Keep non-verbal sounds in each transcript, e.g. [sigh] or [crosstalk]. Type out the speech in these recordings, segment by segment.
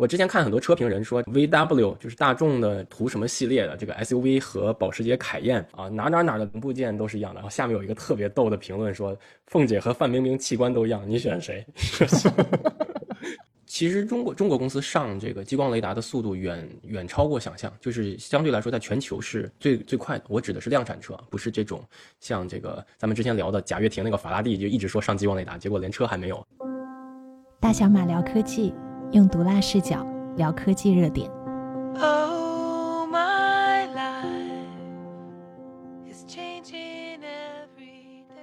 我之前看很多车评人说，VW 就是大众的图什么系列的这个 SUV 和保时捷凯宴啊，哪哪哪的零部件都是一样的。然后下面有一个特别逗的评论说，凤姐和范冰冰器官都一样，你选谁？[laughs] 其实中国中国公司上这个激光雷达的速度远远超过想象，就是相对来说在全球是最最快的。我指的是量产车，不是这种像这个咱们之前聊的贾跃亭那个法拉第就一直说上激光雷达，结果连车还没有。大小马聊科技，用毒辣视角聊科技热点。Oh, my life is changing every day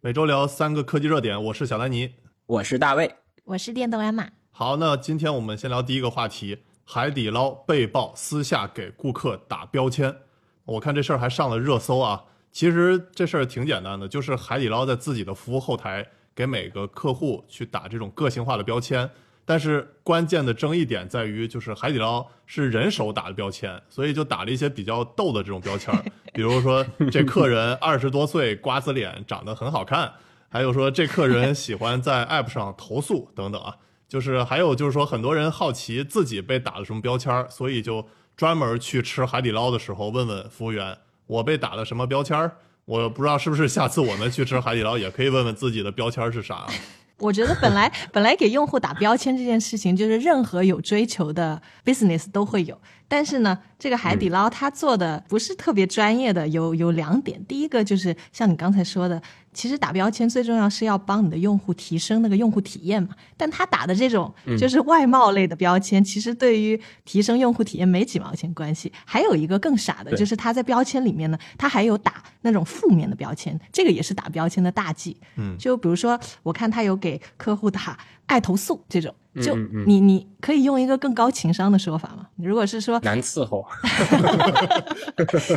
每周聊三个科技热点，我是小丹尼。我是大卫，我是电动安马。好，那今天我们先聊第一个话题：海底捞被曝私下给顾客打标签。我看这事儿还上了热搜啊。其实这事儿挺简单的，就是海底捞在自己的服务后台给每个客户去打这种个性化的标签。但是关键的争议点在于，就是海底捞是人手打的标签，所以就打了一些比较逗的这种标签，比如说这客人二十多岁，瓜子脸，长得很好看。还有说这客人喜欢在 App 上投诉等等啊，就是还有就是说很多人好奇自己被打了什么标签，所以就专门去吃海底捞的时候问问服务员，我被打了什么标签？我不知道是不是下次我们去吃海底捞也可以问问自己的标签是啥。[laughs] 我觉得本来本来给用户打标签这件事情，就是任何有追求的 business 都会有，但是呢，这个海底捞它做的不是特别专业的，有有两点，第一个就是像你刚才说的。其实打标签最重要是要帮你的用户提升那个用户体验嘛，但他打的这种就是外贸类的标签，其实对于提升用户体验没几毛钱关系。还有一个更傻的，就是他在标签里面呢，他还有打那种负面的标签，这个也是打标签的大忌。嗯，就比如说，我看他有给客户打爱投诉这种。就你你可以用一个更高情商的说法嘛？如果是说难伺候，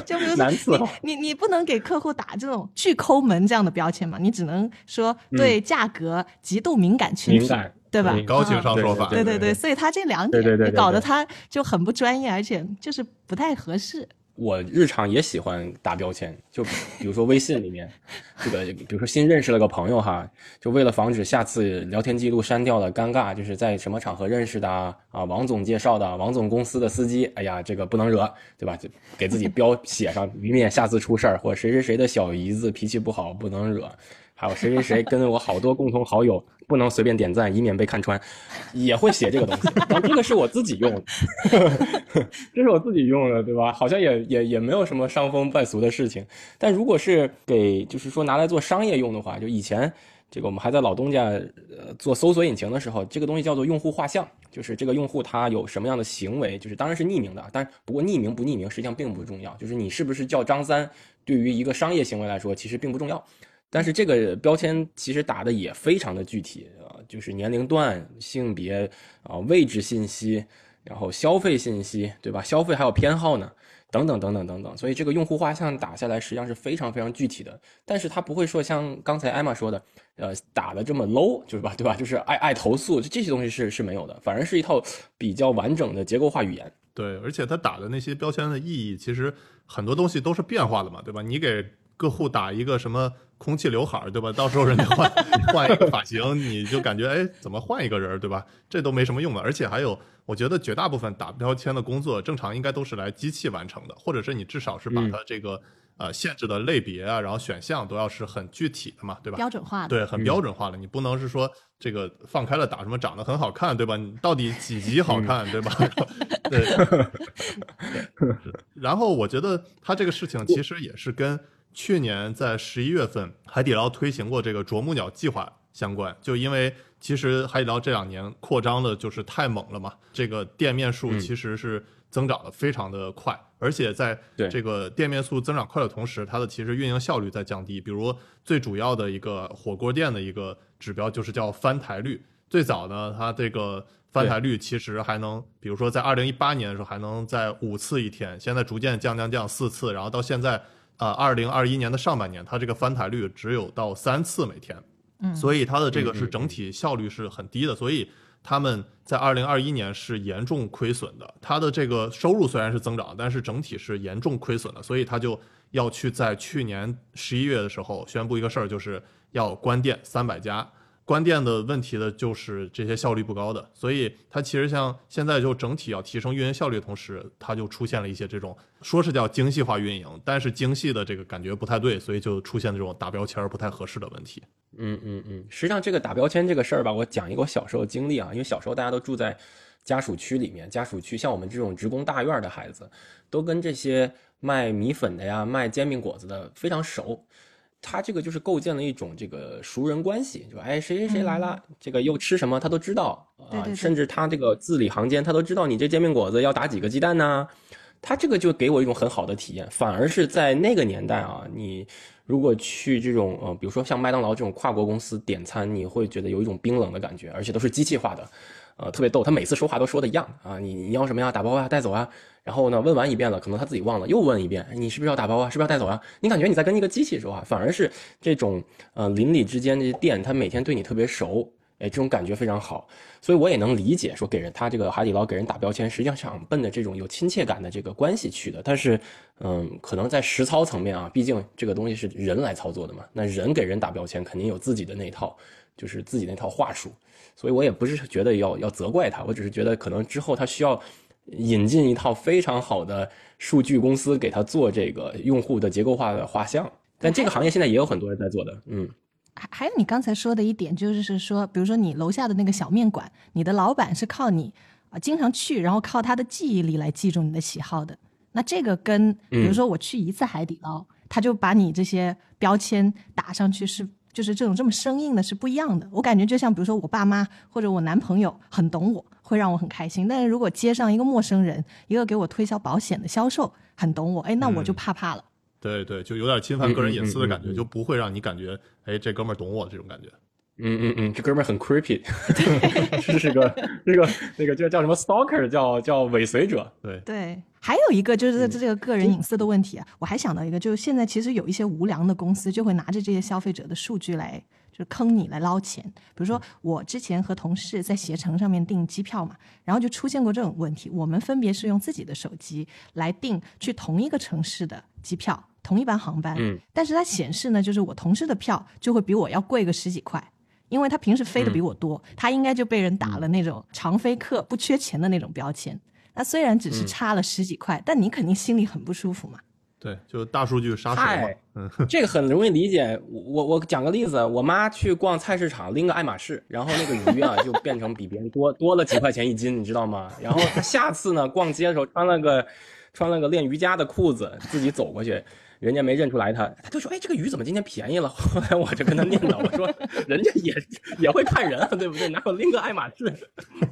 就比如说你你你不能给客户打这种巨抠门这样的标签嘛？你只能说对价格极度敏感群体，对吧？高情商说法，对对对，所以他这两点搞得他就很不专业，而且就是不太合适。我日常也喜欢打标签，就比如说微信里面，[laughs] 这个比如说新认识了个朋友哈，就为了防止下次聊天记录删掉了尴尬，就是在什么场合认识的啊？王总介绍的，王总公司的司机，哎呀，这个不能惹，对吧？就给自己标写上，以免下次出事儿。或谁谁谁的小姨子脾气不好，不能惹。还有谁谁谁跟我好多共同好友，不能随便点赞，以免被看穿，也会写这个东西。但这个是我自己用的，[laughs] 这是我自己用的，对吧？好像也也也没有什么伤风败俗的事情。但如果是给就是说拿来做商业用的话，就以前这个我们还在老东家呃做搜索引擎的时候，这个东西叫做用户画像，就是这个用户他有什么样的行为，就是当然是匿名的，但不过匿名不匿名实际上并不重要，就是你是不是叫张三，对于一个商业行为来说其实并不重要。但是这个标签其实打的也非常的具体啊，就是年龄段、性别啊、位置信息，然后消费信息，对吧？消费还有偏好呢，等等等等等等。所以这个用户画像打下来实际上是非常非常具体的，但是它不会说像刚才艾玛说的，呃，打的这么 low，就是吧，对吧？就是爱爱投诉，就这些东西是是没有的，反而是一套比较完整的结构化语言。对，而且它打的那些标签的意义，其实很多东西都是变化的嘛，对吧？你给客户打一个什么？空气刘海儿，对吧？到时候人家换换一个发型，你就感觉哎，怎么换一个人，对吧？这都没什么用的。而且还有，我觉得绝大部分打标签的工作，正常应该都是来机器完成的，或者是你至少是把它这个呃限制的类别啊，然后选项都要是很具体的嘛，对吧？标准化的，对，很标准化的。你不能是说这个放开了打什么长得很好看，对吧？你到底几级好看，对吧？[laughs] 对。[laughs] 然后我觉得他这个事情其实也是跟。去年在十一月份，海底捞推行过这个啄木鸟计划相关，就因为其实海底捞这两年扩张的就是太猛了嘛，这个店面数其实是增长的非常的快，而且在这个店面数增长快的同时，它的其实运营效率在降低。比如最主要的一个火锅店的一个指标就是叫翻台率，最早呢，它这个翻台率其实还能，比如说在二零一八年的时候还能在五次一天，现在逐渐降降降四次，然后到现在。啊，二零二一年的上半年，它这个翻台率只有到三次每天，嗯，所以它的这个是整体效率是很低的，所以他们在二零二一年是严重亏损的。它的这个收入虽然是增长，但是整体是严重亏损的，所以他就要去在去年十一月的时候宣布一个事儿，就是要关店三百家。关店的问题的就是这些效率不高的，所以它其实像现在就整体要提升运营效率的同时，它就出现了一些这种说是叫精细化运营，但是精细的这个感觉不太对，所以就出现这种打标签不太合适的问题。嗯嗯嗯，实际上这个打标签这个事儿吧，我讲一个我小时候经历啊，因为小时候大家都住在家属区里面，家属区像我们这种职工大院的孩子，都跟这些卖米粉的呀、卖煎饼果子的非常熟。他这个就是构建了一种这个熟人关系，就哎谁谁谁来了，这个又吃什么他都知道啊，甚至他这个字里行间他都知道你这煎饼果子要打几个鸡蛋呢，他这个就给我一种很好的体验。反而是在那个年代啊，你如果去这种呃，比如说像麦当劳这种跨国公司点餐，你会觉得有一种冰冷的感觉，而且都是机器化的，呃，特别逗。他每次说话都说的一样啊，你你要什么呀？打包啊，带走啊。然后呢，问完一遍了，可能他自己忘了，又问一遍，你是不是要打包啊？是不是要带走啊？你感觉你在跟一个机器说话，反而是这种呃邻里之间的店，他每天对你特别熟，哎，这种感觉非常好。所以我也能理解说给人他这个海底捞给人打标签，实际上想奔着这种有亲切感的这个关系去的。但是，嗯，可能在实操层面啊，毕竟这个东西是人来操作的嘛，那人给人打标签肯定有自己的那套，就是自己那套话术。所以我也不是觉得要要责怪他，我只是觉得可能之后他需要。引进一套非常好的数据公司给他做这个用户的结构化的画像，但这个行业现在也有很多人在做的。嗯，还还有你刚才说的一点，就是说，比如说你楼下的那个小面馆，你的老板是靠你啊经常去，然后靠他的记忆力来记住你的喜好的。那这个跟比如说我去一次海底捞，他就把你这些标签打上去，是就是这种这么生硬的，是不一样的。我感觉就像比如说我爸妈或者我男朋友很懂我。会让我很开心，但是如果街上一个陌生人，一个给我推销保险的销售，很懂我，哎，那我就怕怕了。对对，就有点侵犯个人隐私的感觉，就不会让你感觉，哎，这哥们儿懂我这种感觉。嗯嗯嗯，这哥们儿很 creepy，这 [laughs] 是个这个那个叫叫什么 stalker，叫叫尾随者。对对，还有一个就是这个个人隐私的问题啊，我还想到一个，就是现在其实有一些无良的公司就会拿着这些消费者的数据来。就是坑你来捞钱，比如说我之前和同事在携程上面订机票嘛，然后就出现过这种问题。我们分别是用自己的手机来订去同一个城市的机票，同一班航班，嗯，但是它显示呢，就是我同事的票就会比我要贵个十几块，因为他平时飞的比我多，他应该就被人打了那种常飞客不缺钱的那种标签。那虽然只是差了十几块，但你肯定心里很不舒服嘛。对，就大数据杀手嘛。嗯，[laughs] 这个很容易理解。我我讲个例子，我妈去逛菜市场，拎个爱马仕，然后那个鱼啊就变成比别人多多了几块钱一斤，你知道吗？然后她下次呢逛街的时候穿了个穿了个练瑜伽的裤子，自己走过去，人家没认出来他，他就说：“哎，这个鱼怎么今天便宜了？” [laughs] 后来我就跟他念叨，我说：“人家也也会看人啊，对不对？哪有拎个爱马仕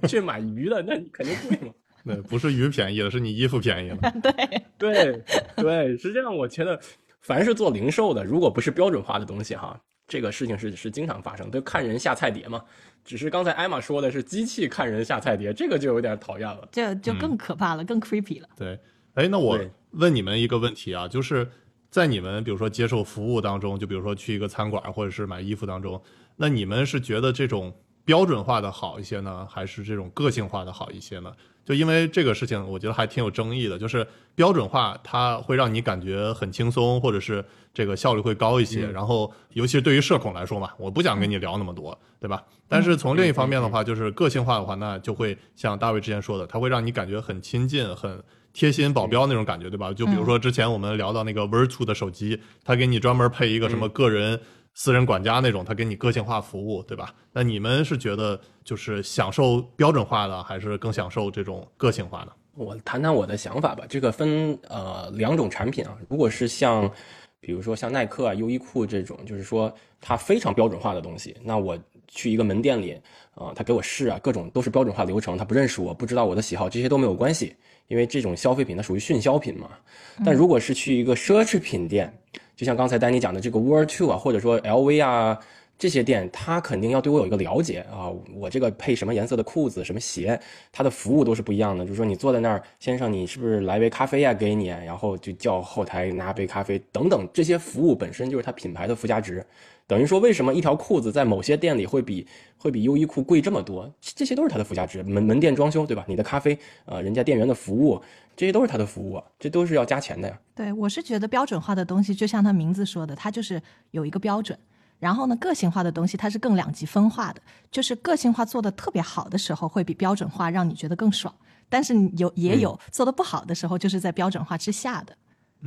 去买鱼的？那肯定贵嘛。”对，不是鱼便宜了，是你衣服便宜了。对对对，实际上我觉得，凡是做零售的，如果不是标准化的东西哈，这个事情是是经常发生，都看人下菜碟嘛。只是刚才艾玛说的是机器看人下菜碟，这个就有点讨厌了，这就更可怕了，更 creepy 了。对，哎，那我问你们一个问题啊，就是在你们比如说接受服务当中，就比如说去一个餐馆或者是买衣服当中，那你们是觉得这种标准化的好一些呢，还是这种个性化的好一些呢？就因为这个事情，我觉得还挺有争议的。就是标准化，它会让你感觉很轻松，或者是这个效率会高一些。然后，尤其是对于社恐来说嘛，我不想跟你聊那么多，对吧？但是从另一方面的话，就是个性化的话，那就会像大卫之前说的，它会让你感觉很亲近、很贴心、保镖那种感觉，对吧？就比如说之前我们聊到那个 Virtu 的手机，它给你专门配一个什么个人。私人管家那种，他给你个性化服务，对吧？那你们是觉得就是享受标准化的，还是更享受这种个性化的？我谈谈我的想法吧。这个分呃两种产品啊。如果是像，比如说像耐克啊、优衣库这种，就是说它非常标准化的东西，那我去一个门店里啊，他给我试啊，各种都是标准化流程，他不认识我，不知道我的喜好，这些都没有关系，因为这种消费品它属于迅销品嘛。但如果是去一个奢侈品店，就像刚才丹尼讲的这个 World Two 啊，或者说 LV 啊这些店，他肯定要对我有一个了解啊。我这个配什么颜色的裤子、什么鞋，他的服务都是不一样的。就是说你坐在那儿，先生，你是不是来杯咖啡呀？给你，然后就叫后台拿杯咖啡等等，这些服务本身就是它品牌的附加值。等于说，为什么一条裤子在某些店里会比会比优衣库贵这么多？这些都是它的附加值。门门店装修，对吧？你的咖啡，呃，人家店员的服务。这些都是他的服务，这都是要加钱的呀。对，我是觉得标准化的东西，就像他名字说的，它就是有一个标准。然后呢，个性化的东西它是更两极分化的，就是个性化做的特别好的时候，会比标准化让你觉得更爽。但是有也有做的不好的时候，就是在标准化之下的。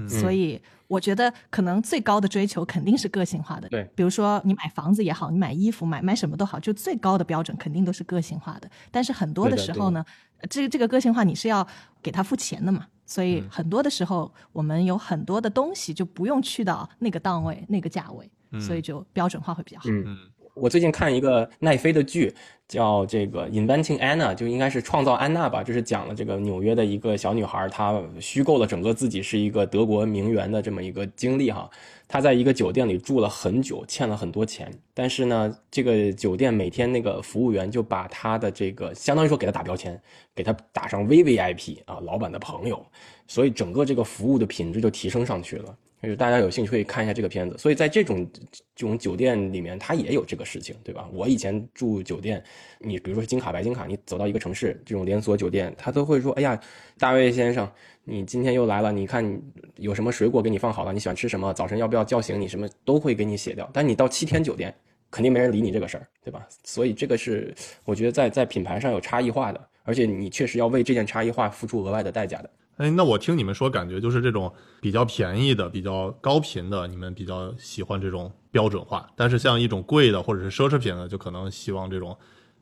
所以我觉得可能最高的追求肯定是个性化的。对，比如说你买房子也好，你买衣服买买什么都好，就最高的标准肯定都是个性化的。但是很多的时候呢，这个这个个性化你是要给他付钱的嘛，所以很多的时候我们有很多的东西就不用去到那个档位那个价位，所以就标准化会比较好。嗯。我最近看一个奈飞的剧，叫这个《Inventing Anna》，就应该是创造安娜吧，就是讲了这个纽约的一个小女孩，她虚构了整个自己是一个德国名媛的这么一个经历哈。她在一个酒店里住了很久，欠了很多钱，但是呢，这个酒店每天那个服务员就把她的这个相当于说给她打标签，给她打上 VVIP 啊，老板的朋友，所以整个这个服务的品质就提升上去了。就是大家有兴趣可以看一下这个片子，所以在这种这种酒店里面，它也有这个事情，对吧？我以前住酒店，你比如说金卡、白金卡，你走到一个城市这种连锁酒店，他都会说：“哎呀，大卫先生，你今天又来了，你看有什么水果给你放好了，你喜欢吃什么？早晨要不要叫醒你？什么都会给你写掉。”但你到七天酒店，肯定没人理你这个事儿，对吧？所以这个是我觉得在在品牌上有差异化的，而且你确实要为这件差异化付出额外的代价的。哎，那我听你们说，感觉就是这种比较便宜的、比较高频的，你们比较喜欢这种标准化；但是像一种贵的或者是奢侈品的，就可能希望这种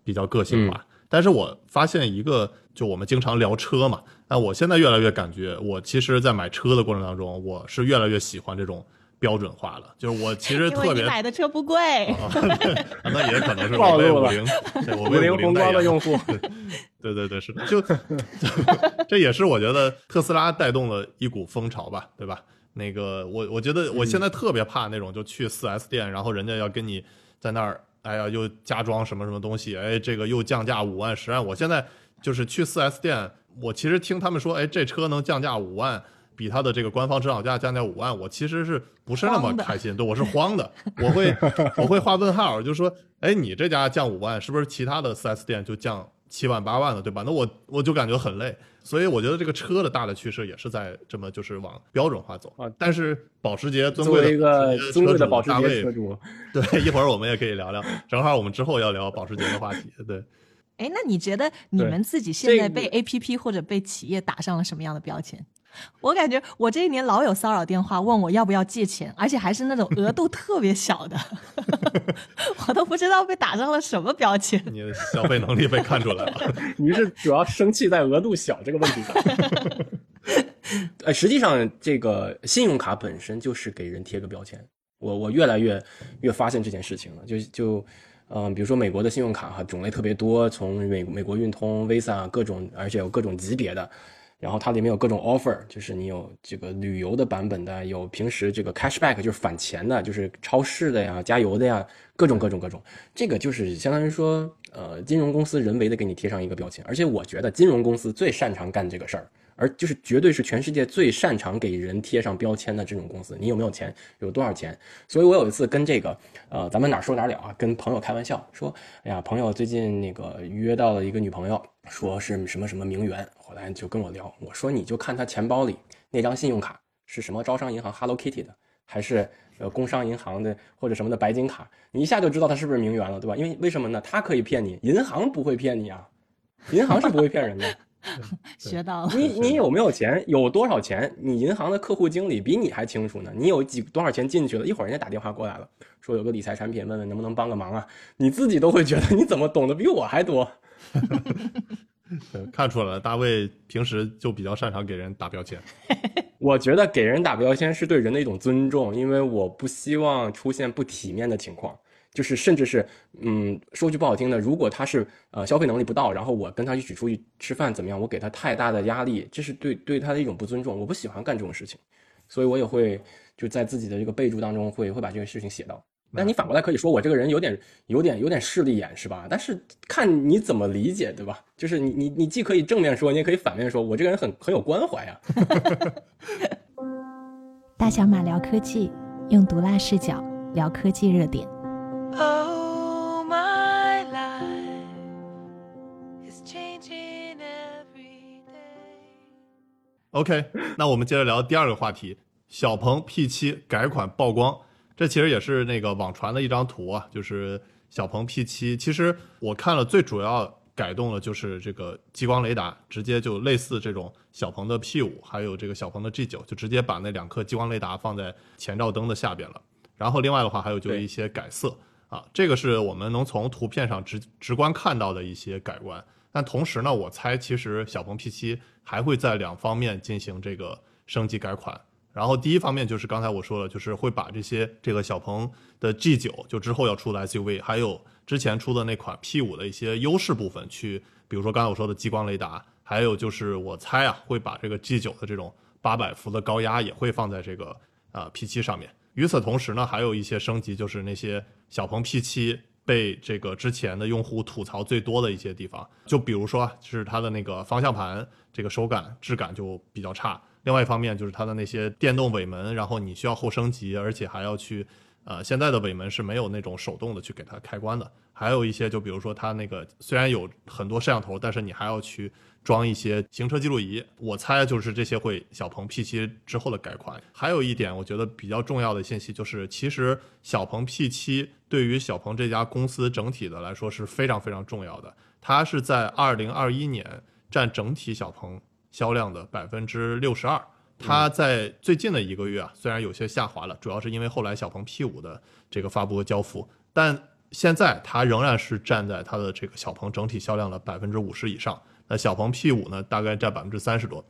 比较个性化。但是我发现一个，就我们经常聊车嘛，那我现在越来越感觉，我其实，在买车的过程当中，我是越来越喜欢这种标准化了。就是我其实特别买的车不贵，[laughs] 啊那也可能是我为五零，我为五零宏光的用户。[laughs] 对对对，是的，就这也是我觉得特斯拉带动了一股风潮吧，对吧？那个我我觉得我现在特别怕那种就去四 S 店，然后人家要跟你在那儿，哎呀，又加装什么什么东西，哎，这个又降价五万十万。我现在就是去四 S 店，我其实听他们说，哎，这车能降价五万，比它的这个官方指导价降价五万，我其实是不是那么开心？对，我是慌的，我会我会画问号，就是说，哎，你这家降五万，是不是其他的四 S 店就降？七万八万了，对吧？那我我就感觉很累，所以我觉得这个车的大的趋势也是在这么就是往标准化走啊。但是保时捷尊贵的一个尊贵的保时捷车主，对，一会儿我们也可以聊聊，正好我们之后要聊保时捷的话题，对。哎，那你觉得你们自己现在被 A P P 或者被企业打上了什么样的标签？我感觉我这一年老有骚扰电话问我要不要借钱，而且还是那种额度特别小的，[laughs] 我都不知道被打上了什么标签。你的消费能力被看出来了，[laughs] 你是主要生气在额度小这个问题上。[laughs] 呃，实际上这个信用卡本身就是给人贴个标签。我我越来越越发现这件事情了，就就嗯，比如说美国的信用卡哈种类特别多，从美美国运通、Visa 各种，而且有各种级别的。然后它里面有各种 offer，就是你有这个旅游的版本的，有平时这个 cashback，就是返钱的，就是超市的呀、加油的呀，各种各种各种。这个就是相当于说，呃，金融公司人为的给你贴上一个标签。而且我觉得金融公司最擅长干这个事儿，而就是绝对是全世界最擅长给人贴上标签的这种公司。你有没有钱？有多少钱？所以我有一次跟这个，呃，咱们哪说哪了啊，跟朋友开玩笑说，哎呀，朋友最近那个约到了一个女朋友。说是什么什么名媛，后来就跟我聊，我说你就看他钱包里那张信用卡是什么招商银行 Hello Kitty 的，还是呃工商银行的或者什么的白金卡，你一下就知道他是不是名媛了，对吧？因为为什么呢？他可以骗你，银行不会骗你啊，银行是不会骗人的。[laughs] 学到了。你你有没有钱？有多少钱？你银行的客户经理比你还清楚呢。你有几多少钱进去了？一会儿人家打电话过来了，说有个理财产品，问问能不能帮个忙啊？你自己都会觉得你怎么懂得比我还多。[laughs] 看出来了，大卫平时就比较擅长给人打标签。[laughs] 我觉得给人打标签是对人的一种尊重，因为我不希望出现不体面的情况，就是甚至是，嗯，说句不好听的，如果他是呃消费能力不到，然后我跟他一起出去吃饭怎么样，我给他太大的压力，这是对对他的一种不尊重。我不喜欢干这种事情，所以我也会就在自己的这个备注当中会会把这个事情写到。那你反过来可以说我这个人有点有点有点势利眼是吧？但是看你怎么理解，对吧？就是你你你既可以正面说，你也可以反面说，我这个人很很有关怀啊。[laughs] 大小马聊科技，用毒辣视角聊科技热点。OK，那我们接着聊第二个话题：小鹏 P7 改款曝光。这其实也是那个网传的一张图啊，就是小鹏 P7。其实我看了，最主要改动的就是这个激光雷达，直接就类似这种小鹏的 P5，还有这个小鹏的 G9，就直接把那两颗激光雷达放在前照灯的下边了。然后另外的话，还有就是一些改色啊，这个是我们能从图片上直直观看到的一些改观。但同时呢，我猜其实小鹏 P7 还会在两方面进行这个升级改款。然后第一方面就是刚才我说了，就是会把这些这个小鹏的 G9 就之后要出的 SUV，还有之前出的那款 P5 的一些优势部分，去比如说刚才我说的激光雷达，还有就是我猜啊会把这个 G9 的这种八百伏的高压也会放在这个啊 P7 上面。与此同时呢，还有一些升级，就是那些小鹏 P7 被这个之前的用户吐槽最多的一些地方，就比如说就是它的那个方向盘这个手感质感就比较差。另外一方面就是它的那些电动尾门，然后你需要后升级，而且还要去，呃，现在的尾门是没有那种手动的去给它开关的。还有一些，就比如说它那个虽然有很多摄像头，但是你还要去装一些行车记录仪。我猜就是这些会小鹏 P7 之后的改款。还有一点我觉得比较重要的信息就是，其实小鹏 P7 对于小鹏这家公司整体的来说是非常非常重要的。它是在2021年占整体小鹏。销量的百分之六十二，它在最近的一个月啊，虽然有些下滑了，主要是因为后来小鹏 P 五的这个发布和交付，但现在它仍然是站在它的这个小鹏整体销量的百分之五十以上。那小鹏 P 五呢，大概占百分之三十多，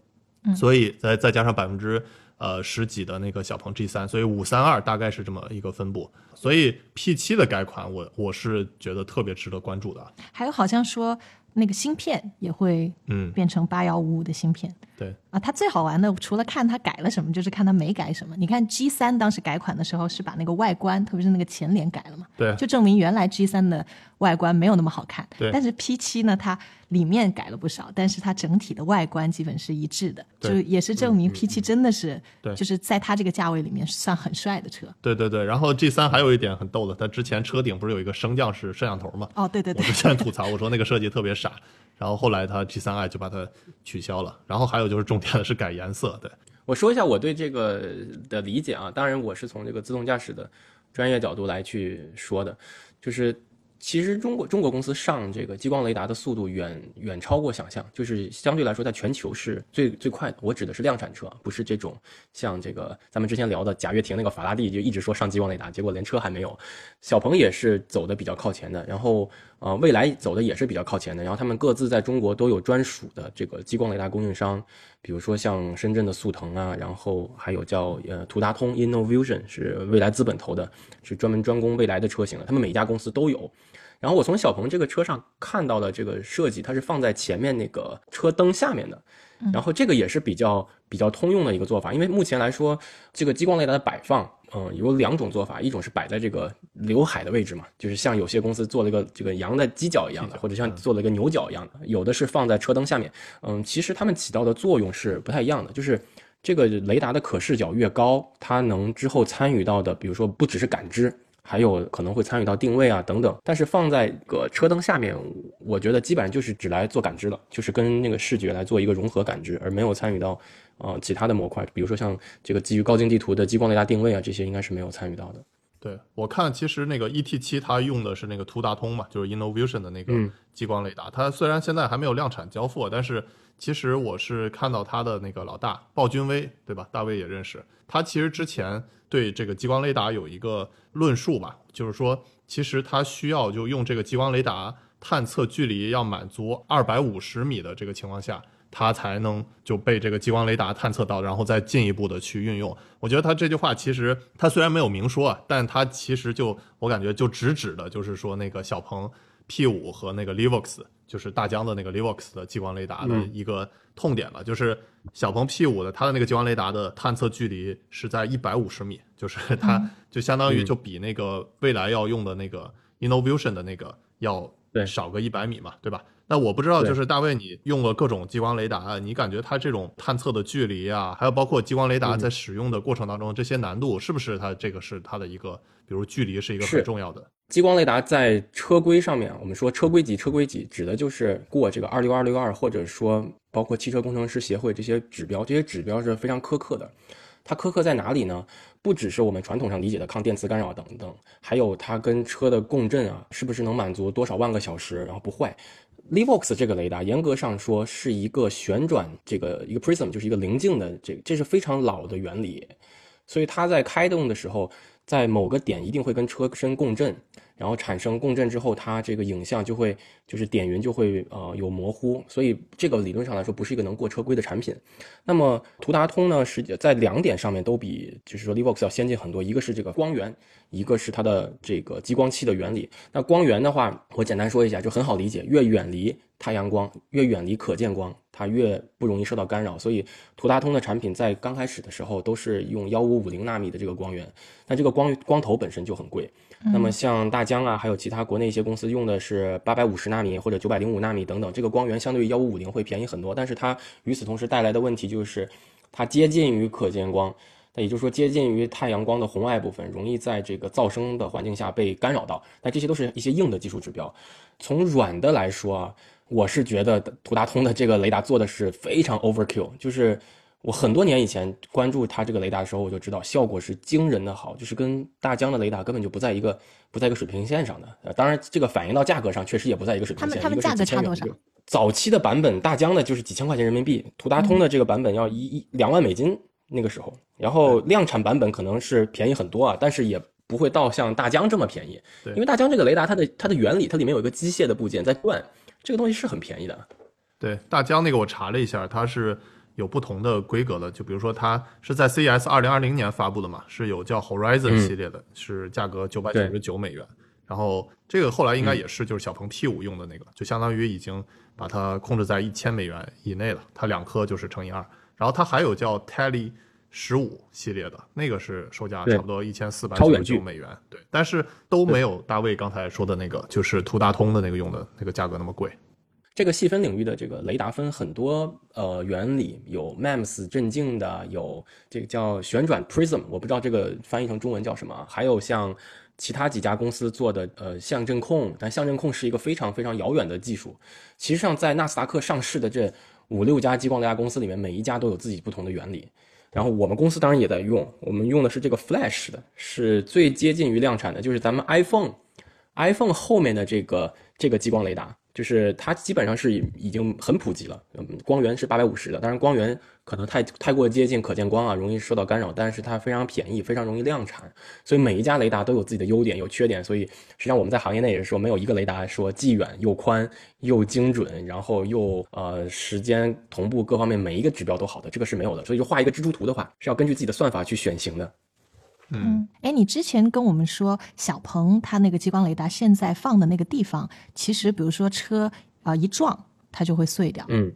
所以再再加上百分之呃十几的那个小鹏 G 三，所以五三二大概是这么一个分布。所以 P 七的改款，我我是觉得特别值得关注的。还有好像说。那个芯片也会嗯。变成八幺五五的芯片，对啊，它最好玩的除了看它改了什么，就是看它没改什么。你看 G 三当时改款的时候是把那个外观，特别是那个前脸改了嘛，对，就证明原来 G 三的外观没有那么好看。对，但是 P 七呢，它里面改了不少，但是它整体的外观基本是一致的，就也是证明 P 七真的是，对，就是在它这个价位里面算很帅的车。对对对，然后 G 三还有一点很逗的，它之前车顶不是有一个升降式摄像头吗？哦，对对对，我之前吐槽我说那个设计特别傻。然后后来它 G 三 i 就把它取消了。然后还有就是重点的是改颜色。对我说一下我对这个的理解啊，当然我是从这个自动驾驶的专业角度来去说的，就是。其实中国中国公司上这个激光雷达的速度远远超过想象，就是相对来说在全球是最最快的。我指的是量产车，不是这种像这个咱们之前聊的贾跃亭那个法拉第就一直说上激光雷达，结果连车还没有。小鹏也是走的比较靠前的，然后呃蔚来走的也是比较靠前的，然后他们各自在中国都有专属的这个激光雷达供应商，比如说像深圳的速腾啊，然后还有叫呃图达通 Innovision 是蔚来资本投的，是专门专攻蔚来的车型的，他们每一家公司都有。然后我从小鹏这个车上看到的这个设计，它是放在前面那个车灯下面的，然后这个也是比较比较通用的一个做法。因为目前来说，这个激光雷达的摆放，嗯，有两种做法，一种是摆在这个刘海的位置嘛，就是像有些公司做了一个这个羊的犄角一样的，或者像做了一个牛角一样的，有的是放在车灯下面。嗯，其实它们起到的作用是不太一样的，就是这个雷达的可视角越高，它能之后参与到的，比如说不只是感知。还有可能会参与到定位啊等等，但是放在个车灯下面，我觉得基本上就是只来做感知了，就是跟那个视觉来做一个融合感知，而没有参与到呃其他的模块，比如说像这个基于高精地图的激光雷达定位啊，这些应该是没有参与到的。对我看，其实那个 ET 七它用的是那个图达通嘛，就是 Innovision 的那个激光雷达，它虽然现在还没有量产交付，但是其实我是看到它的那个老大鲍君威，对吧？大卫也认识他，其实之前。对这个激光雷达有一个论述吧，就是说，其实它需要就用这个激光雷达探测距离要满足二百五十米的这个情况下，它才能就被这个激光雷达探测到，然后再进一步的去运用。我觉得他这句话其实他虽然没有明说啊，但他其实就我感觉就直指的就是说那个小鹏 P 五和那个 Livox，就是大疆的那个 Livox 的激光雷达的一个痛点了，就是。小鹏 P 五的它的那个激光雷达的探测距离是在一百五十米，就是它就相当于就比那个未来要用的那个 Innovision 的那个要少个一百米嘛，对吧？那我不知道，就是大卫你用了各种激光雷达，你感觉它这种探测的距离啊，还有包括激光雷达在使用的过程当中这些难度，是不是它这个是它的一个，比如距离是一个很重要的？激光雷达在车规上面，我们说车规级，车规级指的就是过这个二六二六二，或者说包括汽车工程师协会这些指标，这些指标是非常苛刻的。它苛刻在哪里呢？不只是我们传统上理解的抗电磁干扰等等，还有它跟车的共振啊，是不是能满足多少万个小时，然后不坏。Livox 这个雷达严格上说是一个旋转这个一个 prism，就是一个棱镜的这这是非常老的原理，所以它在开动的时候，在某个点一定会跟车身共振。然后产生共振之后，它这个影像就会就是点云就会呃有模糊，所以这个理论上来说不是一个能过车规的产品。那么图达通呢，实际在两点上面都比就是说 Livox 要先进很多，一个是这个光源，一个是它的这个激光器的原理。那光源的话，我简单说一下就很好理解，越远离太阳光，越远离可见光，它越不容易受到干扰。所以图达通的产品在刚开始的时候都是用幺五五零纳米的这个光源，那这个光光头本身就很贵。那么像大疆啊，还有其他国内一些公司用的是八百五十纳米或者九百零五纳米等等，这个光源相对于幺五五零会便宜很多。但是它与此同时带来的问题就是，它接近于可见光，那也就是说接近于太阳光的红外部分，容易在这个噪声的环境下被干扰到。那这些都是一些硬的技术指标。从软的来说啊，我是觉得图达通的这个雷达做的是非常 overkill，就是。我很多年以前关注它这个雷达的时候，我就知道效果是惊人的好，就是跟大疆的雷达根本就不在一个不在一个水平线上的。呃，当然这个反映到价格上，确实也不在一个水平线。他们他们价格差多少？早期的版本，大疆的就是几千块钱人民币，图达通的这个版本要一一两万美金那个时候。然后量产版本可能是便宜很多啊，但是也不会到像大疆这么便宜。因为大疆这个雷达它的它的原理，它里面有一个机械的部件在转，这个东西是很便宜的。对，大疆那个我查了一下，它是。有不同的规格的，就比如说它是在 CES 二零二零年发布的嘛，是有叫 Horizon 系列的，是价格九百九十九美元。然后这个后来应该也是就是小鹏 P 五用的那个，就相当于已经把它控制在一千美元以内了。它两颗就是乘以二。然后它还有叫 Tele 十五系列的，那个是售价差不多一千四百九十九美元。对，但是都没有大卫刚才说的那个，就是图达通的那个用的那个价格那么贵。这个细分领域的这个雷达分很多呃原理，有 MEMS 镇静的，有这个叫旋转 Prism，我不知道这个翻译成中文叫什么。还有像其他几家公司做的呃相阵控，但相阵控是一个非常非常遥远的技术。其实上在纳斯达克上市的这五六家激光雷达公司里面，每一家都有自己不同的原理。然后我们公司当然也在用，我们用的是这个 Flash 的，是最接近于量产的，就是咱们 iPhone iPhone 后面的这个这个激光雷达。就是它基本上是已经很普及了，嗯，光源是八百五十的，当然光源可能太太过接近可见光啊，容易受到干扰，但是它非常便宜，非常容易量产，所以每一家雷达都有自己的优点，有缺点，所以实际上我们在行业内也是说，没有一个雷达说既远又宽又精准，然后又呃时间同步各方面每一个指标都好的，这个是没有的，所以就画一个蜘蛛图的话，是要根据自己的算法去选型的。嗯，哎，你之前跟我们说，小鹏它那个激光雷达现在放的那个地方，其实比如说车啊一撞，它就会碎掉。嗯，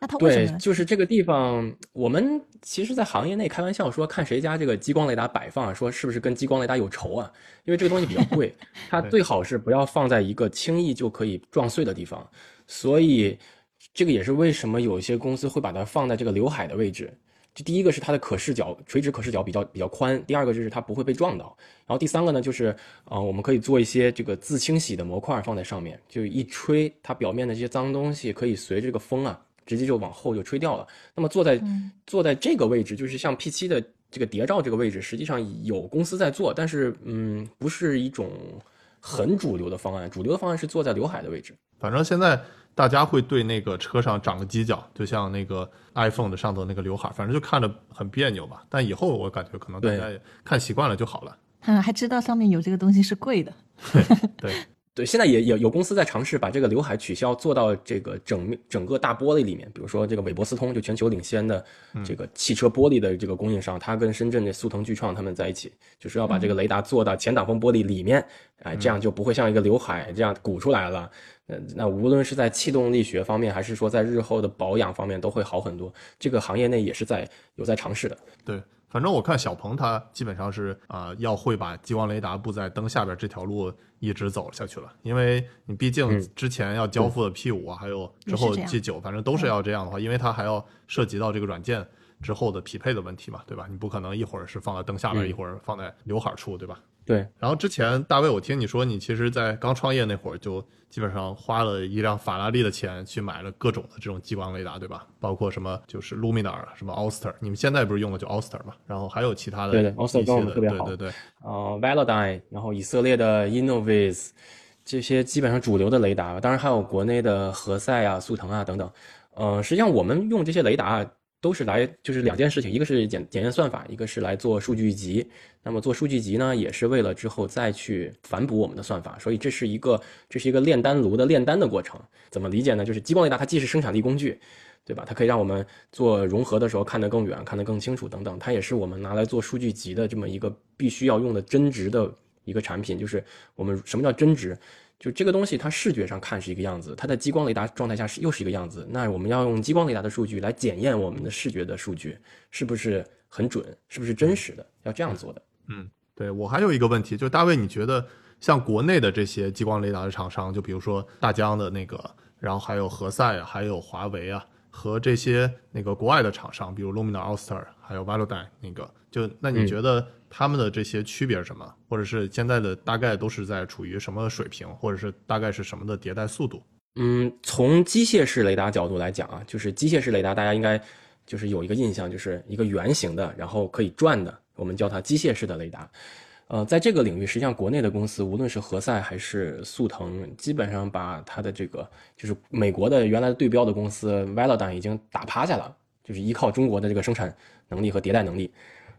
那它为什么？就是这个地方，我们其实，在行业内开玩笑说，看谁家这个激光雷达摆放，说是不是跟激光雷达有仇啊？因为这个东西比较贵，[laughs] 它最好是不要放在一个轻易就可以撞碎的地方。所以，这个也是为什么有一些公司会把它放在这个刘海的位置。就第一个是它的可视角，垂直可视角比较比较宽。第二个就是它不会被撞到。然后第三个呢，就是呃，我们可以做一些这个自清洗的模块放在上面，就一吹，它表面的这些脏东西可以随着这个风啊，直接就往后就吹掉了。那么坐在坐在这个位置，就是像 P 七的这个谍照这个位置，实际上有公司在做，但是嗯，不是一种很主流的方案。主流的方案是坐在刘海的位置。反正现在。大家会对那个车上长个犄角，就像那个 iPhone 的上头那个刘海，反正就看着很别扭吧。但以后我感觉可能大家也看习惯了就好了。嗯，还知道上面有这个东西是贵的。对对，[laughs] 现在也有有公司在尝试把这个刘海取消，做到这个整整个大玻璃里面。比如说这个韦伯斯通，就全球领先的这个汽车玻璃的这个供应商，他跟深圳的速腾巨创他们在一起，就是要把这个雷达做到前挡风玻璃里面，哎，这样就不会像一个刘海这样鼓出来了。那那无论是在气动力学方面，还是说在日后的保养方面，都会好很多。这个行业内也是在有在尝试的。对，反正我看小鹏它基本上是啊，要会把激光雷达布在灯下边这条路一直走下去了。因为你毕竟之前要交付的 P 五啊，还有之后 G 九，反正都是要这样的话，因为它还要涉及到这个软件之后的匹配的问题嘛，对吧？你不可能一会儿是放在灯下边，一会儿放在刘海处，对吧？对，然后之前大卫，我听你说你其实，在刚创业那会儿就基本上花了一辆法拉利的钱去买了各种的这种激光雷达，对吧？包括什么就是 Luminar、什么 Oster，你们现在不是用的就 Oster 嘛？然后还有其他的对对，Oster 一些跟我们特别好对对对，呃，Velodyne，然后以色列的 Innovis，这些基本上主流的雷达，当然还有国内的何赛啊、速腾啊等等。呃，实际上我们用这些雷达都是来就是两件事情，一个是检检验算法，一个是来做数据集。那么做数据集呢，也是为了之后再去反哺我们的算法，所以这是一个这是一个炼丹炉的炼丹的过程。怎么理解呢？就是激光雷达它既是生产力工具，对吧？它可以让我们做融合的时候看得更远、看得更清楚等等。它也是我们拿来做数据集的这么一个必须要用的真值的一个产品。就是我们什么叫真值？就这个东西，它视觉上看是一个样子，它在激光雷达状态下是又是一个样子。那我们要用激光雷达的数据来检验我们的视觉的数据是不是很准，是不是真实的，要这样做的。嗯，对我还有一个问题，就是大卫，你觉得像国内的这些激光雷达的厂商，就比如说大疆的那个，然后还有何赛，还有华为啊，和这些那个国外的厂商，比如 Luminar、Oster，还有 Velodyne 那个，就那你嗯觉得他们的这些区别是什么？或者是现在的大概都是在处于什么水平，或者是大概是什么的迭代速度？嗯，从机械式雷达角度来讲啊，就是机械式雷达，大家应该就是有一个印象，就是一个圆形的，然后可以转的，我们叫它机械式的雷达。呃，在这个领域，实际上国内的公司，无论是何赛还是速腾，基本上把它的这个就是美国的原来的对标的公司 v e l o d a n 已经打趴下了，就是依靠中国的这个生产能力和迭代能力，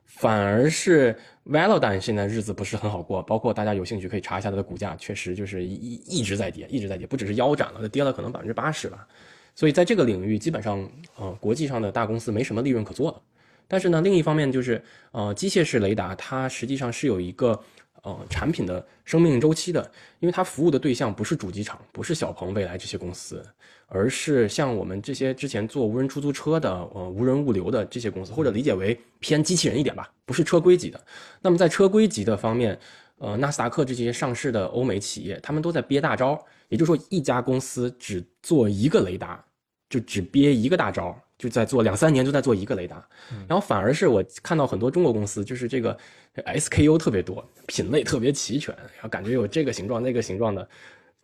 反而是 v e l o d a n 现在日子不是很好过，包括大家有兴趣可以查一下它的股价，确实就是一一直在跌，一直在跌，不只是腰斩了，它跌了可能百分之八十吧。所以在这个领域，基本上呃国际上的大公司没什么利润可做了。但是呢，另一方面就是呃机械式雷达它实际上是有一个呃产品的生命周期的，因为它服务的对象不是主机厂，不是小鹏、蔚来这些公司，而是像我们这些之前做无人出租车的、呃无人物流的这些公司，或者理解为偏机器人一点吧，不是车规级的。那么在车规级的方面，呃，纳斯达克这些上市的欧美企业，他们都在憋大招，也就是说，一家公司只做一个雷达，就只憋一个大招，就在做两三年就在做一个雷达。然后反而是我看到很多中国公司，就是这个 SKU 特别多，品类特别齐全，然后感觉有这个形状那个形状的。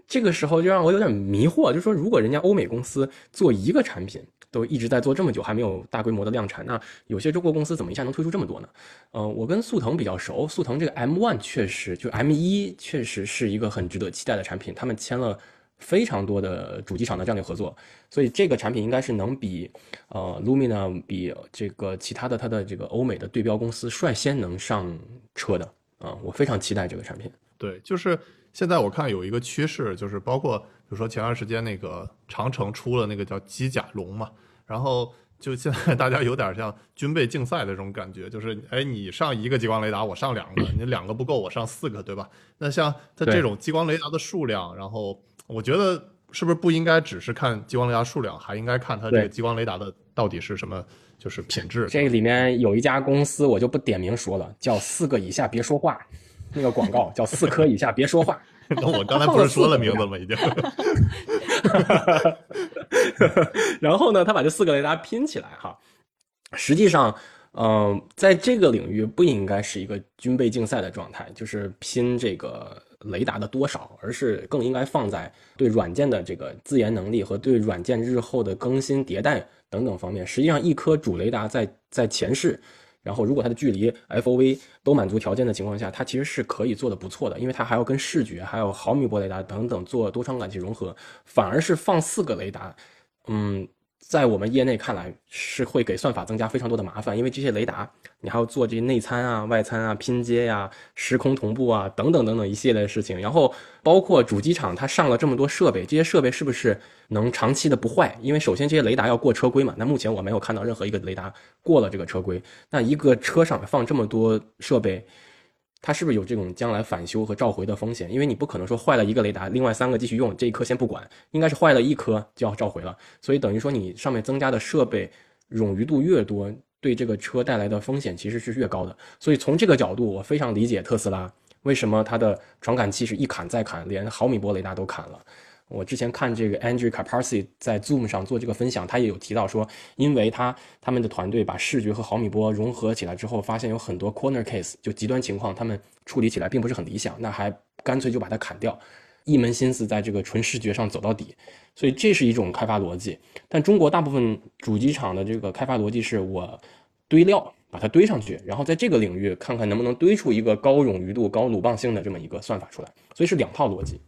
这个时候就让我有点迷惑，就说，如果人家欧美公司做一个产品都一直在做这么久，还没有大规模的量产，那有些中国公司怎么一下能推出这么多呢？呃，我跟速腾比较熟，速腾这个 M1 确实就 M1 确实是一个很值得期待的产品，他们签了非常多的主机厂的战略合作，所以这个产品应该是能比呃 Lumina 比这个其他的它的这个欧美的对标公司率先能上车的啊、我非常期待这个产品。对，就是现在我看有一个趋势，就是包括比如说前段时间那个长城出了那个叫机甲龙嘛，然后就现在大家有点像军备竞赛的这种感觉，就是哎，你上一个激光雷达，我上两个，你两个不够，我上四个，对吧？那像它这种激光雷达的数量，然后我觉得是不是不应该只是看激光雷达数量，还应该看它这个激光雷达的到底是什么，就是品质。这里面有一家公司，我就不点名说了，叫“四个以下别说话”，那个广告 [laughs] 叫“四颗以下别说话”。[laughs] 那我刚才不是说了名字了吗？已经。[laughs] 然后呢，他把这四个雷达拼起来哈，实际上，嗯、在这个领域不应该是一个军备竞赛的状态，就是拼这个雷达的多少，而是更应该放在对软件的这个自研能力和对软件日后的更新迭代等等方面。实际上，一颗主雷达在在前世。然后，如果它的距离、FOV 都满足条件的情况下，它其实是可以做的不错的，因为它还要跟视觉、还有毫米波雷达等等做多传感器融合。反而是放四个雷达，嗯，在我们业内看来是会给算法增加非常多的麻烦，因为这些雷达你还要做这些内参啊、外参啊、拼接呀、时空同步啊等等等等一系列的事情。然后包括主机厂它上了这么多设备，这些设备是不是能长期的不坏？因为首先这些雷达要过车规嘛，那目前我没有看到任何一个雷达过了这个车规。那一个车上放这么多设备。它是不是有这种将来返修和召回的风险？因为你不可能说坏了一个雷达，另外三个继续用，这一颗先不管，应该是坏了一颗就要召回了。所以等于说你上面增加的设备冗余度越多，对这个车带来的风险其实是越高的。所以从这个角度，我非常理解特斯拉为什么它的传感器是一砍再砍，连毫米波雷达都砍了。我之前看这个 Andrew Karpathy 在 Zoom 上做这个分享，他也有提到说，因为他他们的团队把视觉和毫米波融合起来之后，发现有很多 corner case 就极端情况，他们处理起来并不是很理想，那还干脆就把它砍掉，一门心思在这个纯视觉上走到底。所以这是一种开发逻辑。但中国大部分主机厂的这个开发逻辑是我堆料把它堆上去，然后在这个领域看看能不能堆出一个高冗余度、高鲁棒性的这么一个算法出来。所以是两套逻辑。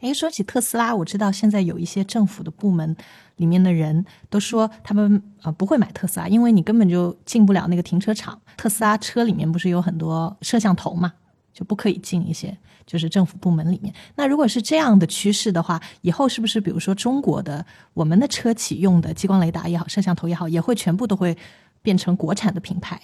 哎，说起特斯拉，我知道现在有一些政府的部门里面的人都说他们呃不会买特斯拉，因为你根本就进不了那个停车场。特斯拉车里面不是有很多摄像头嘛，就不可以进一些就是政府部门里面。那如果是这样的趋势的话，以后是不是比如说中国的我们的车企用的激光雷达也好，摄像头也好，也会全部都会变成国产的品牌？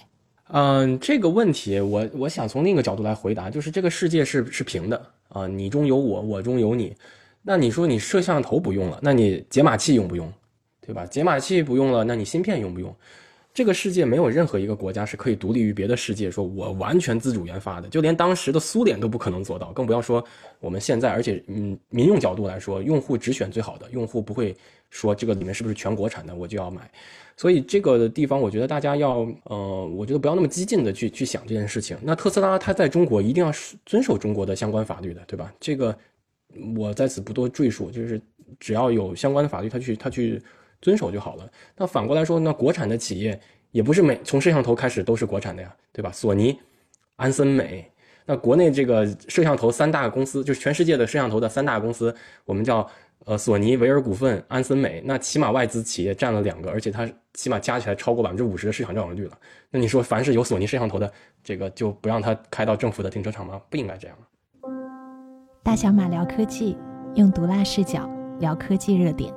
嗯，这个问题我我想从另一个角度来回答，就是这个世界是是平的啊，你中有我，我中有你。那你说你摄像头不用了，那你解码器用不用？对吧？解码器不用了，那你芯片用不用？这个世界没有任何一个国家是可以独立于别的世界，说我完全自主研发的，就连当时的苏联都不可能做到，更不要说我们现在。而且，嗯，民用角度来说，用户只选最好的，用户不会说这个里面是不是全国产的，我就要买。所以这个地方，我觉得大家要，呃，我觉得不要那么激进的去去想这件事情。那特斯拉它在中国一定要遵守中国的相关法律的，对吧？这个我在此不多赘述，就是只要有相关的法律，它去它去遵守就好了。那反过来说，那国产的企业也不是每从摄像头开始都是国产的呀，对吧？索尼、安森美，那国内这个摄像头三大公司，就是全世界的摄像头的三大公司，我们叫。呃，索尼、维尔股份、安森美，那起码外资企业占了两个，而且它起码加起来超过百分之五十的市场占有率了。那你说，凡是有索尼摄像头的，这个就不让它开到政府的停车场吗？不应该这样。大小马聊科技，用毒辣视角聊科技热点。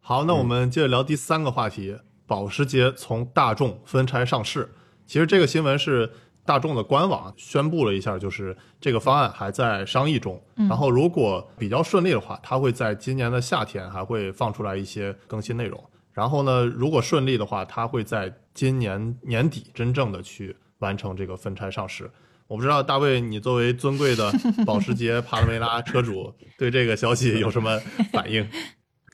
好，那我们接着聊第三个话题。保时捷从大众分拆上市，其实这个新闻是大众的官网宣布了一下，就是这个方案还在商议中。然后如果比较顺利的话，它会在今年的夏天还会放出来一些更新内容。然后呢，如果顺利的话，它会在今年年底真正的去完成这个分拆上市。我不知道大卫，你作为尊贵的保时捷帕拉梅拉车主，[laughs] 对这个消息有什么反应？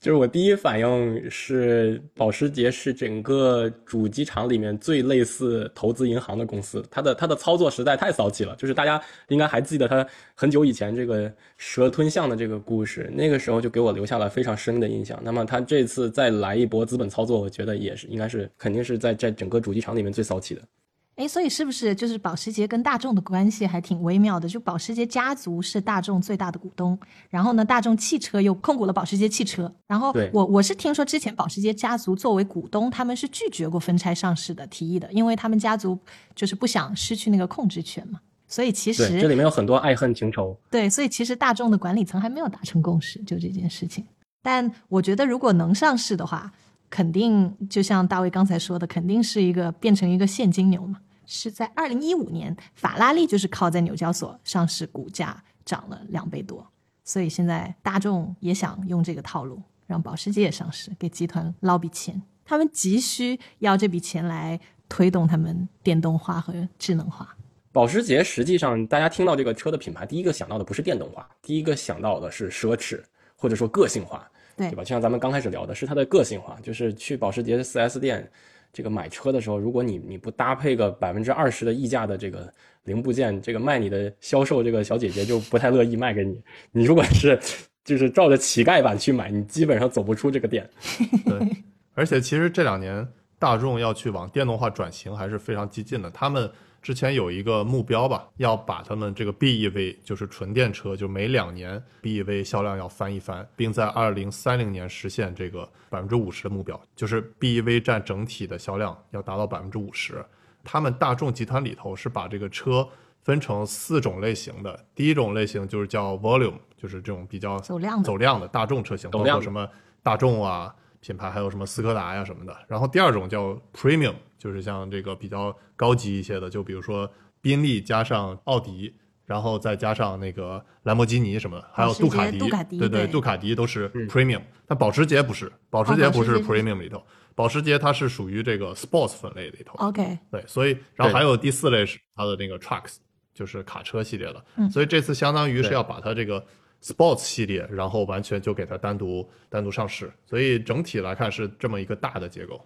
就是我第一反应是，保时捷是整个主机厂里面最类似投资银行的公司，它的它的操作实在太骚气了。就是大家应该还记得它很久以前这个蛇吞象的这个故事，那个时候就给我留下了非常深的印象。那么它这次再来一波资本操作，我觉得也是应该是肯定是在在整个主机厂里面最骚气的。哎，所以是不是就是保时捷跟大众的关系还挺微妙的？就保时捷家族是大众最大的股东，然后呢，大众汽车又控股了保时捷汽车。然后我我是听说之前保时捷家族作为股东，他们是拒绝过分拆上市的提议的，因为他们家族就是不想失去那个控制权嘛。所以其实这里面有很多爱恨情仇。对，所以其实大众的管理层还没有达成共识，就这件事情。但我觉得如果能上市的话，肯定就像大卫刚才说的，肯定是一个变成一个现金流嘛。是在二零一五年，法拉利就是靠在纽交所上市，股价涨了两倍多。所以现在大众也想用这个套路，让保时捷也上市，给集团捞笔钱。他们急需要这笔钱来推动他们电动化和智能化。保时捷实际上，大家听到这个车的品牌，第一个想到的不是电动化，第一个想到的是奢侈或者说个性化，对对吧？就像咱们刚开始聊的是它的个性化，就是去保时捷四 S 店。这个买车的时候，如果你你不搭配个百分之二十的溢价的这个零部件，这个卖你的销售这个小姐姐就不太乐意卖给你。你如果是就是照着乞丐版去买，你基本上走不出这个店。[laughs] 对，而且其实这两年大众要去往电动化转型还是非常激进的，他们。之前有一个目标吧，要把他们这个 BEV 就是纯电车，就每两年 BEV 销量要翻一番，并在二零三零年实现这个百分之五十的目标，就是 BEV 占整体的销量要达到百分之五十。他们大众集团里头是把这个车分成四种类型的，第一种类型就是叫 Volume，就是这种比较走量走量的大众车型，包括什么大众啊品牌，还有什么斯柯达呀什么的。然后第二种叫 Premium。就是像这个比较高级一些的，就比如说宾利加上奥迪，然后再加上那个兰博基尼什么的，还有杜卡迪，对对，杜卡迪都是 premium。但保时捷不是，保时捷不是 premium 里头，保时捷它是属于这个 sports 分类里头，OK，对，所以然后还有第四类是它的那个 trucks，就是卡车系列的，嗯。所以这次相当于是要把它这个 sports 系列，然后完全就给它单独单独上市，所以整体来看是这么一个大的结构。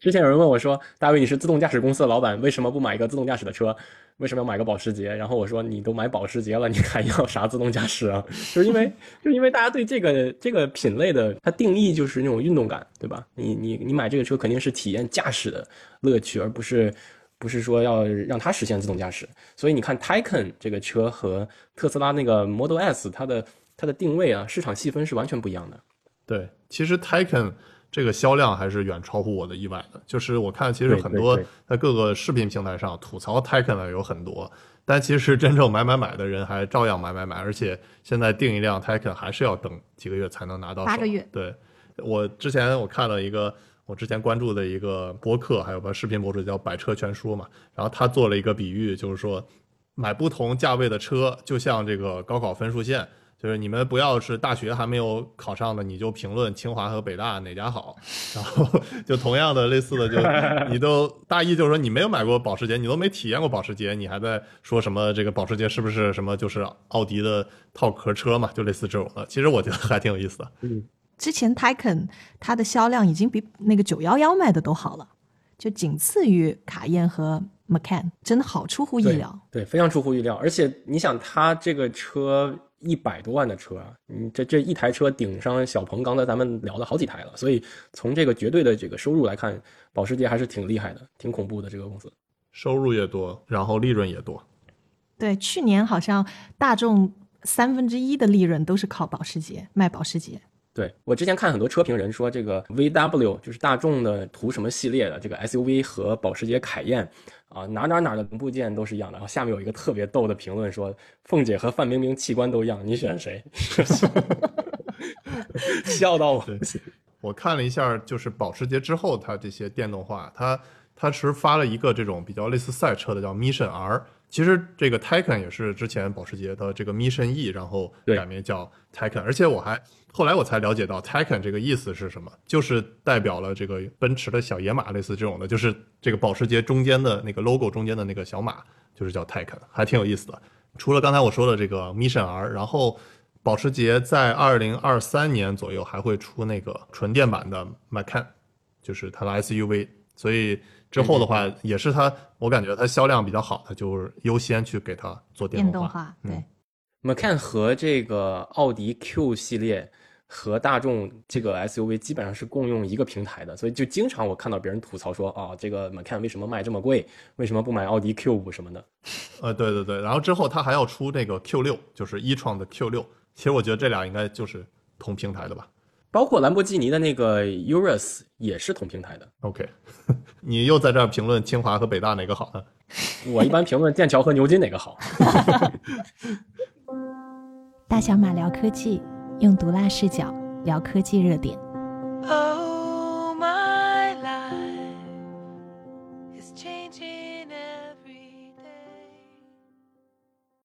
之前有人问我说：“大卫，你是自动驾驶公司的老板，为什么不买一个自动驾驶的车？为什么要买个保时捷？”然后我说：“你都买保时捷了，你还要啥自动驾驶啊？[laughs] 就是因为，就是因为大家对这个这个品类的它定义就是那种运动感，对吧？你你你买这个车肯定是体验驾驶的乐趣，而不是不是说要让它实现自动驾驶。所以你看 Taycan 这个车和特斯拉那个 Model S，它的它的定位啊，市场细分是完全不一样的。对，其实 Taycan 这个销量还是远超乎我的意外的。就是我看，其实很多在各个视频平台上吐槽 Taycan 的有很多，但其实真正买买买的人还照样买买买，而且现在订一辆 Taycan 还是要等几个月才能拿到手。八个月对，我之前我看了一个。我之前关注的一个博客，还有个视频博主叫百车全说嘛，然后他做了一个比喻，就是说买不同价位的车，就像这个高考分数线，就是你们不要是大学还没有考上的，你就评论清华和北大哪家好，然后 [laughs] 就同样的类似的就，你都大意就是说你没有买过保时捷，你都没体验过保时捷，你还在说什么这个保时捷是不是什么就是奥迪的套壳车嘛，就类似这种的。其实我觉得还挺有意思的。嗯之前 Taycan 它的销量已经比那个911卖的都好了，就仅次于卡宴和 Macan，真的好出乎意对料。对，非常出乎意料。而且你想，它这个车一百多万的车啊，你这这一台车顶上小鹏，刚才咱们聊了好几台了，所以从这个绝对的这个收入来看，保时捷还是挺厉害的，挺恐怖的这个公司。收入也多，然后利润也多。对，去年好像大众三分之一的利润都是靠保时捷卖保时捷。对我之前看很多车评人说，这个 VW 就是大众的图什么系列的这个 SUV 和保时捷凯宴啊，哪哪哪的零部件都是一样的。然后下面有一个特别逗的评论说，凤姐和范冰冰器官都一样，你选谁？[laughs] 笑到我。对，我看了一下，就是保时捷之后，它这些电动化，它它其实发了一个这种比较类似赛车的叫 Mission R。其实这个 Taycan 也是之前保时捷的这个 Mission E，然后改名叫 Taycan。而且我还后来我才了解到 Taycan 这个意思是什么，就是代表了这个奔驰的小野马，类似这种的，就是这个保时捷中间的那个 logo 中间的那个小马，就是叫 Taycan，还挺有意思的。除了刚才我说的这个 Mission R，然后保时捷在二零二三年左右还会出那个纯电版的 Macan，就是它的 SUV，所以之后的话也是它，我感觉它销量比较好，它就是优先去给它做电电动动化。化，对，Macan 和这个奥迪 Q 系列和大众这个 SUV 基本上是共用一个平台的，所以就经常我看到别人吐槽说啊，这个 Macan 为什么卖这么贵？为什么不买奥迪 Q 五什么的？[laughs] 呃，对对对，然后之后它还要出那个 Q 六，就是一创的 Q 六。其实我觉得这俩应该就是同平台的吧。包括兰博基尼的那个 Urus 也是同平台的。OK，[laughs] 你又在这儿评论清华和北大哪个好呢？我一般评论剑桥和牛津哪个好。大小马聊科技，用毒辣视角聊科技热点。